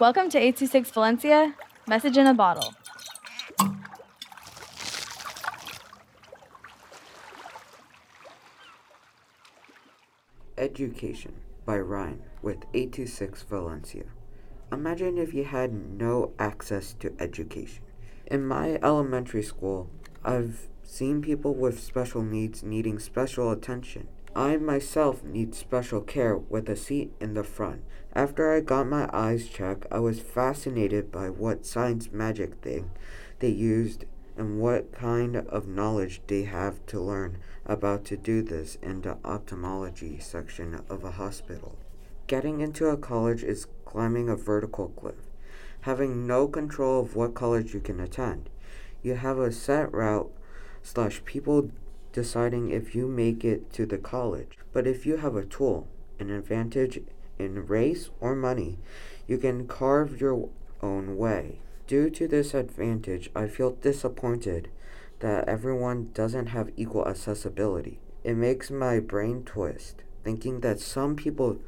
Welcome to 826 Valencia, message in a bottle. Education by Ryan with 826 Valencia. Imagine if you had no access to education. In my elementary school, I've seen people with special needs needing special attention. I myself need special care with a seat in the front. After I got my eyes checked, I was fascinated by what science magic thing they used and what kind of knowledge they have to learn about to do this in the ophthalmology section of a hospital. Getting into a college is climbing a vertical cliff, having no control of what college you can attend. You have a set route slash people deciding if you make it to the college. But if you have a tool, an advantage in race or money, you can carve your own way. Due to this advantage, I feel disappointed that everyone doesn't have equal accessibility. It makes my brain twist, thinking that some people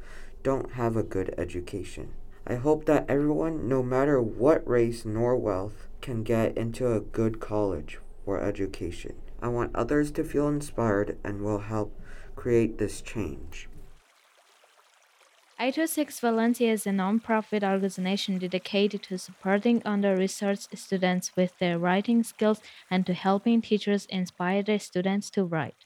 don't have a good education. I hope that everyone, no matter what race nor wealth, can get into a good college for education. I want others to feel inspired and will help create this change. 826 Valencia is a non-profit organization dedicated to supporting under-resourced students with their writing skills and to helping teachers inspire their students to write.